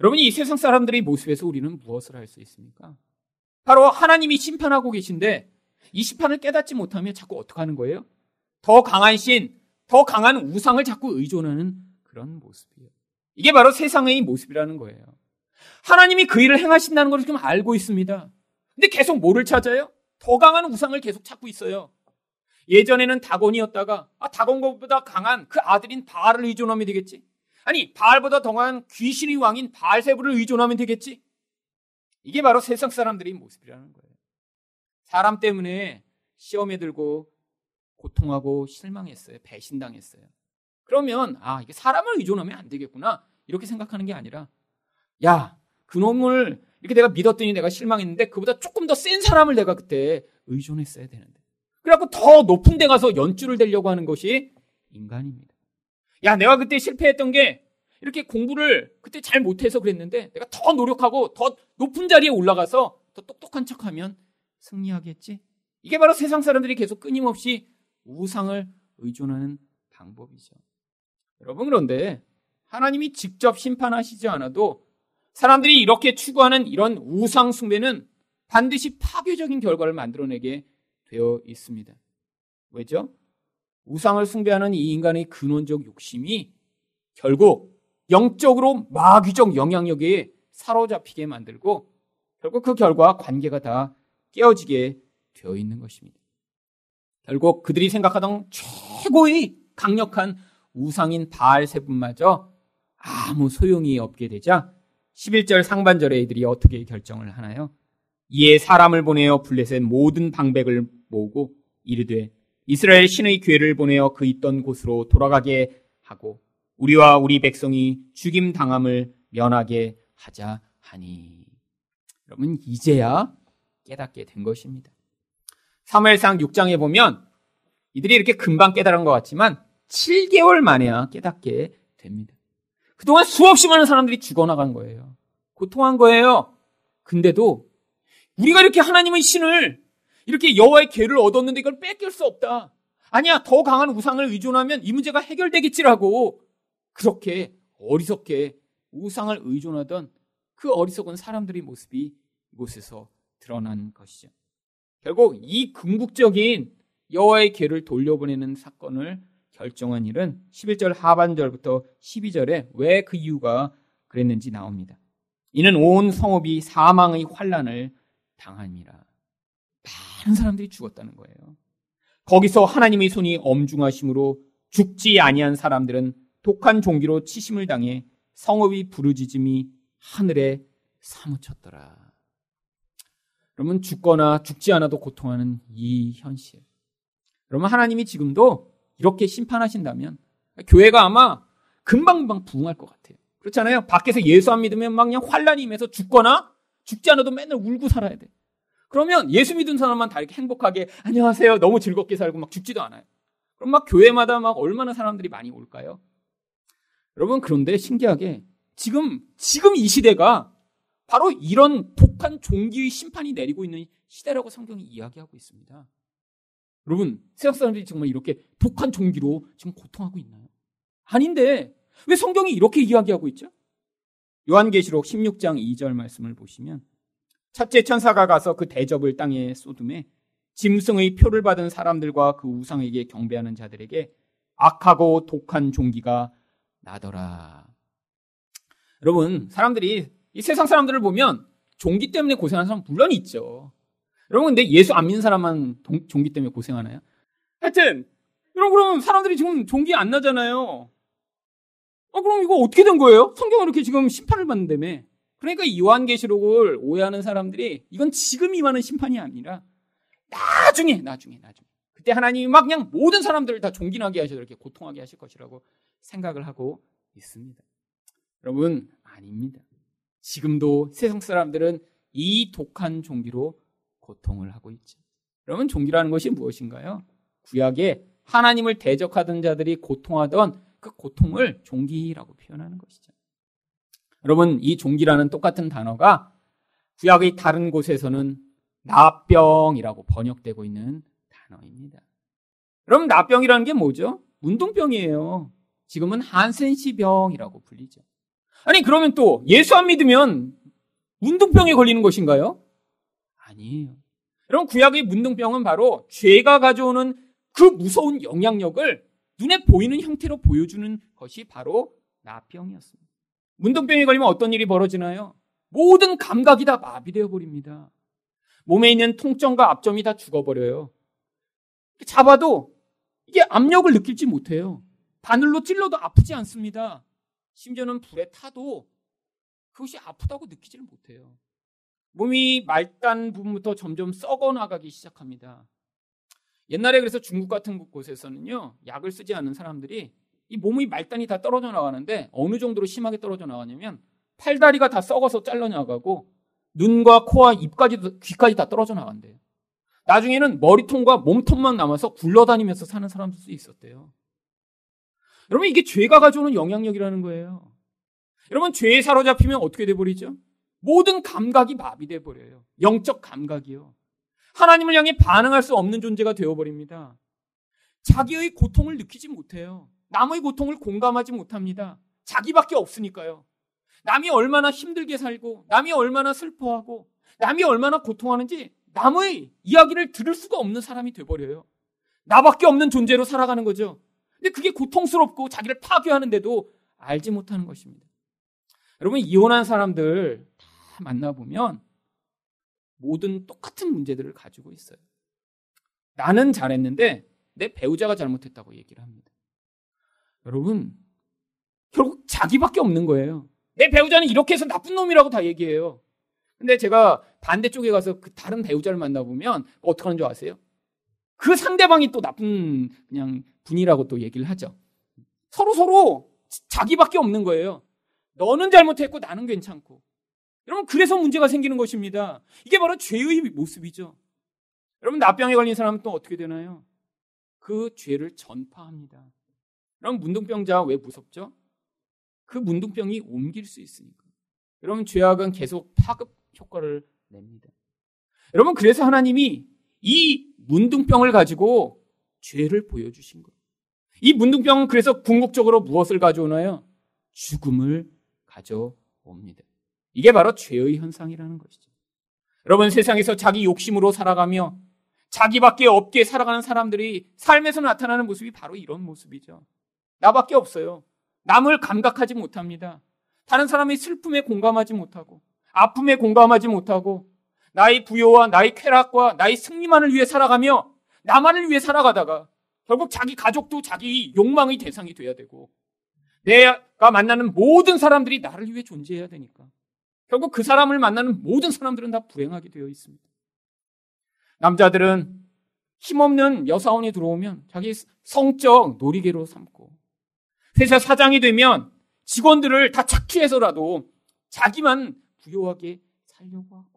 여러분, 이 세상 사람들의 모습에서 우리는 무엇을 할 수 있습니까? 바로 하나님이 심판하고 계신데 이 심판을 깨닫지 못하면 자꾸 어떻게 하는 거예요? 더 강한 신, 더 강한 우상을 자꾸 의존하는 그런 모습이에요. 이게 바로 세상의 모습이라는 거예요. 하나님이 그 일을 행하신다는 걸 지금 알고 있습니다. 근데 계속 뭐를 찾아요? 더 강한 우상을 계속 찾고 있어요. 예전에는 다곤이었다가 아 다곤보다 강한 그 아들인 바알을 의존하면 되겠지. 아니 바알보다 더 강한 귀신의 왕인 바알세부를 의존하면 되겠지. 이게 바로 세상 사람들의 모습이라는 거예요. 사람 때문에 시험에 들고 고통하고 실망했어요. 배신당했어요. 그러면 아 이게 사람을 의존하면 안 되겠구나 이렇게 생각하는 게 아니라 야 그놈을 이렇게 내가 믿었더니 내가 실망했는데 그보다 조금 더 센 사람을 내가 그때 의존했어야 되는데. 그래갖고 더 높은 데 가서 연주를 대려고 하는 것이 인간입니다. 야, 내가 그때 실패했던 게 이렇게 공부를 그때 잘 못해서 그랬는데 내가 더 노력하고 더 높은 자리에 올라가서 더 똑똑한 척 하면 승리하겠지? 이게 바로 세상 사람들이 계속 끊임없이 우상을 의존하는 방법이죠. 여러분, 그런데 하나님이 직접 심판하시지 않아도 사람들이 이렇게 추구하는 이런 우상 숭배는 반드시 파괴적인 결과를 만들어내게 되어 있습니다. 왜죠? 우상을 숭배하는 이 인간의 근원적 욕심이 결국 영적으로 마귀적 영향력에 사로잡히게 만들고 결국 그 결과 관계가 다 깨어지게 되어 있는 것입니다. 결국 그들이 생각하던 최고의 강력한 우상인 바알세분마저 아무 소용이 없게 되자 11절 상반절에 이들이 어떻게 결정을 하나요? 이에 사람을 보내어 블레셋 모든 방백을 모으고 이르되 이스라엘 신의 괴를 보내어 그 있던 곳으로 돌아가게 하고 우리와 우리 백성이 죽임 당함을 면하게 하자 하니. 여러분 이제야 깨닫게 된 것입니다. 사무엘상 6장에 보면 이들이 이렇게 금방 깨달은 것 같지만 7개월 만에야 깨닫게 됩니다. 그동안 수없이 많은 사람들이 죽어나간 거예요. 고통한 거예요. 근데도 우리가 이렇게 하나님의 신을 이렇게 여호와의 계를 얻었는데 이걸 뺏길 수 없다. 아니야, 더 강한 우상을 의존하면 이 문제가 해결되겠지라고 그렇게 어리석게 우상을 의존하던 그 어리석은 사람들의 모습이 이곳에서 드러난 것이죠. 결국 이 궁극적인 여호와의 계를 돌려보내는 사건을 결정한 일은 11절 하반절부터 12절에 왜 그 이유가 그랬는지 나옵니다. 이는 온 성읍이 사망의 환란을 당함이라. 많은 사람들이 죽었다는 거예요. 거기서 하나님의 손이 엄중하심으로 죽지 아니한 사람들은 독한 종기로 치심을 당해 성읍이 부르짖음이 하늘에 사무쳤더라. 여러분 죽거나 죽지 않아도 고통하는 이 현실. 여러분 하나님이 지금도 이렇게 심판하신다면 교회가 아마 금방금방 부흥할 것 같아요. 그렇잖아요. 밖에서 예수 안 믿으면 막 그냥 환란이 임해서 죽거나 죽지 않아도 맨날 울고 살아야 돼. 그러면 예수 믿은 사람만 다 이렇게 행복하게 안녕하세요. 너무 즐겁게 살고 막 죽지도 않아요. 그럼 막 교회마다 막 얼마나 사람들이 많이 올까요? 여러분 그런데 신기하게 지금 지금 이 시대가 바로 이런 독한 종기의 심판이 내리고 있는 시대라고 성경이 이야기하고 있습니다. 여러분 세상 사람들이 정말 이렇게 독한 종기로 지금 고통하고 있나요? 아닌데 왜 성경이 이렇게 이야기하고 있죠? 요한계시록 16장 2절 말씀을 보시면 첫째 천사가 가서 그 대접을 땅에 쏟음에 짐승의 표를 받은 사람들과 그 우상에게 경배하는 자들에게 악하고 독한 종기가 나더라. 여러분, 사람들이 이 세상 사람들을 보면 종기 때문에 고생하는 사람 물론 있죠. 여러분, 근데 예수 안 믿는 사람만 동, 종기 때문에 고생하나요? 하여튼, 여러분, 그러면 사람들이 지금 종기 안 나잖아요. 어, 그럼 이거 어떻게 된 거예요? 성경은 이렇게 지금 심판을 받는다며. 그러니까 요한계시록을 오해하는 사람들이 이건 지금 임하는 심판이 아니라 나중에, 나중에, 나중에. 그때 하나님이 막 그냥 모든 사람들을 다 종기나게 하셔서 이렇게 고통하게 하실 것이라고 생각을 하고 있습니다. 여러분, 아닙니다. 지금도 세상 사람들은 이 독한 종기로 고통을 하고 있죠. 여러분, 종기라는 것이 무엇인가요? 구약에 하나님을 대적하던 자들이 고통하던 그 고통을 종기라고 표현하는 것이죠. 여러분, 이 종기라는 똑같은 단어가 구약의 다른 곳에서는 나병이라고 번역되고 있는 단어입니다. 그럼 나병이라는 게 뭐죠? 운동병이에요. 지금은 한센시 병이라고 불리죠. 아니, 그러면 또 예수 안 믿으면 운동병에 걸리는 것인가요? 아니에요. 여러분, 구약의 문둥병은 바로 죄가 가져오는 그 무서운 영향력을 눈에 보이는 형태로 보여주는 것이 바로 나병이었습니다. 문둥병에 걸리면 어떤 일이 벌어지나요? 모든 감각이 다 마비되어 버립니다. 몸에 있는 통증과 압점이 다 죽어버려요. 잡아도 이게 압력을 느낄지 못해요. 바늘로 찔러도 아프지 않습니다. 심지어는 불에 타도 그것이 아프다고 느끼지를 못해요. 몸이 말단 부분부터 점점 썩어 나가기 시작합니다. 옛날에 그래서 중국 같은 곳에서는요, 약을 쓰지 않는 사람들이 이 몸의 말단이 다 떨어져 나가는데 어느 정도로 심하게 떨어져 나가냐면 팔다리가 다 썩어서 잘려 나가고 눈과 코와 입까지 귀까지 다 떨어져 나간대요. 나중에는 머리통과 몸통만 남아서 굴러다니면서 사는 사람들도 있었대요. 여러분 이게 죄가 가져오는 영향력이라는 거예요. 여러분 죄에 사로잡히면 어떻게 돼 버리죠? 모든 감각이 마비돼 버려요. 영적 감각이요. 하나님을 향해 반응할 수 없는 존재가 되어 버립니다. 자기의 고통을 느끼지 못해요. 남의 고통을 공감하지 못합니다. 자기밖에 없으니까요. 남이 얼마나 힘들게 살고, 남이 얼마나 슬퍼하고, 남이 얼마나 고통하는지 남의 이야기를 들을 수가 없는 사람이 돼버려요. 나밖에 없는 존재로 살아가는 거죠. 근데 그게 고통스럽고 자기를 파괴하는데도 알지 못하는 것입니다. 여러분, 이혼한 사람들 다 만나보면 모든 똑같은 문제들을 가지고 있어요. 나는 잘했는데 내 배우자가 잘못했다고 얘기를 합니다. 여러분, 결국 자기밖에 없는 거예요. 내 배우자는 이렇게 해서 나쁜 놈이라고 다 얘기해요. 근데 제가 반대쪽에 가서 그 다른 배우자를 만나보면 어떻게 하는 줄 아세요? 그 상대방이 또 나쁜 그냥 분이라고 또 얘기를 하죠. 서로 서로 자기밖에 없는 거예요. 너는 잘못했고 나는 괜찮고. 여러분 그래서 문제가 생기는 것입니다. 이게 바로 죄의 모습이죠. 여러분 나병에 걸린 사람은 또 어떻게 되나요? 그 죄를 전파합니다. 그럼 문둥병자 왜 무섭죠? 그 문둥병이 옮길 수 있으니까. 여러분 죄악은 계속 파급 효과를 냅니다. 여러분 그래서 하나님이 이 문둥병을 가지고 죄를 보여주신 거예요. 이 문둥병은 그래서 궁극적으로 무엇을 가져오나요? 죽음을 가져옵니다. 이게 바로 죄의 현상이라는 것이죠. 여러분 세상에서 자기 욕심으로 살아가며 자기밖에 없게 살아가는 사람들이 삶에서 나타나는 모습이 바로 이런 모습이죠. 나밖에 없어요. 남을 감각하지 못합니다. 다른 사람의 슬픔에 공감하지 못하고 아픔에 공감하지 못하고 나의 부여와 나의 쾌락과 나의 승리만을 위해 살아가며 나만을 위해 살아가다가 결국 자기 가족도 자기 욕망의 대상이 돼야 되고 내가 만나는 모든 사람들이 나를 위해 존재해야 되니까 결국 그 사람을 만나는 모든 사람들은 다 불행하게 되어 있습니다. 남자들은 힘없는 여사원이 들어오면 자기 성적 놀이개로 삼고 회사 사장이 되면 직원들을 다 착취해서라도 자기만 부유하게 살려고 하고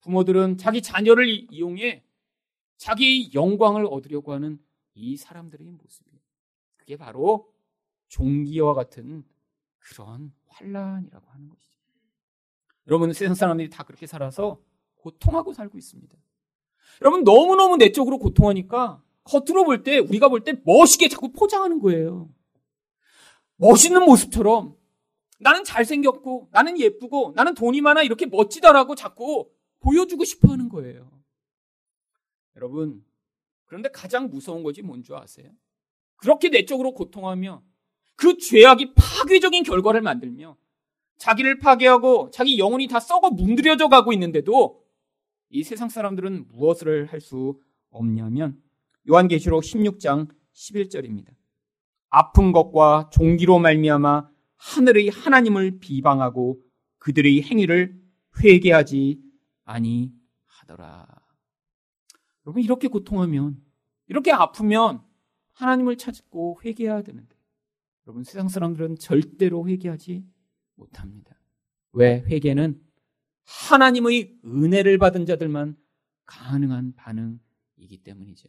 부모들은 자기 자녀를 이용해 자기 영광을 얻으려고 하는 이 사람들의 모습이에요. 그게 바로 종기와 같은 그런 환란이라고 하는 것이죠. 여러분 세상 사람들이 다 그렇게 살아서 고통하고 살고 있습니다. 여러분 너무너무 내적으로 고통하니까 겉으로 볼 때 우리가 볼 때 멋있게 자꾸 포장하는 거예요. 멋있는 모습처럼 나는 잘생겼고 나는 예쁘고 나는 돈이 많아 이렇게 멋지다라고 자꾸 보여주고 싶어 하는 거예요. 여러분 그런데 가장 무서운 것이 뭔지 아세요? 그렇게 내적으로 고통하며 그 죄악이 파괴적인 결과를 만들며 자기를 파괴하고 자기 영혼이 다 썩어 문드려져 가고 있는데도 이 세상 사람들은 무엇을 할 수 없냐면 요한계시록 16장 11절입니다. 아픈 것과 종기로 말미암아 하늘의 하나님을 비방하고 그들의 행위를 회개하지 아니하더라. 여러분 이렇게 고통하면 이렇게 아프면 하나님을 찾고 회개해야 되는데 여러분 세상 사람들은 절대로 회개하지 못합니다. 왜 회개는 하나님의 은혜를 받은 자들만 가능한 반응이기 때문이죠.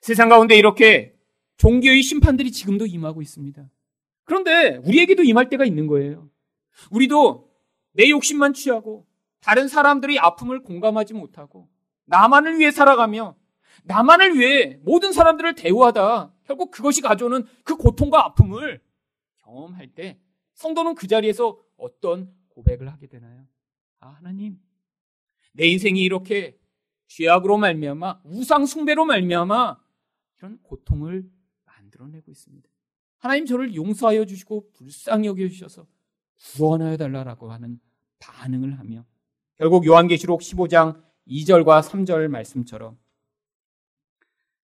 세상 가운데 이렇게 종교의 심판들이 지금도 임하고 있습니다. 그런데 우리에게도 임할 때가 있는 거예요. 우리도 내 욕심만 취하고 다른 사람들의 아픔을 공감하지 못하고 나만을 위해 살아가며 나만을 위해 모든 사람들을 대우하다 결국 그것이 가져오는 그 고통과 아픔을 경험할 때 성도는 그 자리에서 어떤 고백을 하게 되나요? 아, 하나님, 내 인생이 이렇게 죄악으로 말미암아 우상 숭배로 말미암아 이런 고통을 만들어내고 있습니다. 하나님 저를 용서하여 주시고 불쌍히 여겨 주셔서 구원하여 달라라고 하는 반응을 하며 결국 요한계시록 15장 2절과 3절 말씀처럼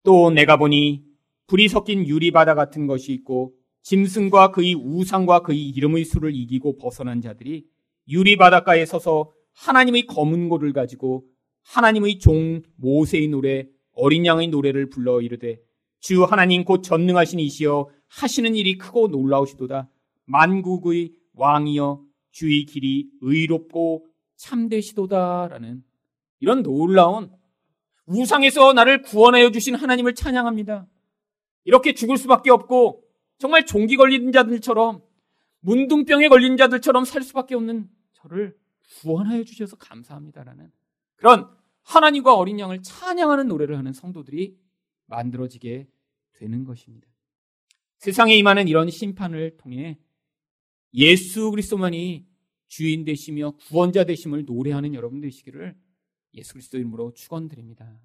또 내가 보니 불이 섞인 유리바다 같은 것이 있고 짐승과 그의 우상과 그의 이름의 수를 이기고 벗어난 자들이 유리 바닷가에 서서 하나님의 검은 고를 가지고 하나님의 종 모세의 노래 어린 양의 노래를 불러 이르되 주 하나님 곧 전능하신 이시여 하시는 일이 크고 놀라우시도다 만국의 왕이여 주의 길이 의롭고 참되시도다라는 이런 놀라운 우상에서 나를 구원하여 주신 하나님을 찬양합니다. 이렇게 죽을 수밖에 없고 정말 종기 걸린 자들처럼 문둥병에 걸린 자들처럼 살 수밖에 없는 저를 구원하여 주셔서 감사합니다라는 그런 하나님과 어린 양을 찬양하는 노래를 하는 성도들이 만들어지게 되는 것입니다. 세상에 임하는 이런 심판을 통해 예수 그리스도만이 주인 되시며 구원자 되심을 노래하는 여러분 되시기를 예수 그리스도 이름으로 축원드립니다.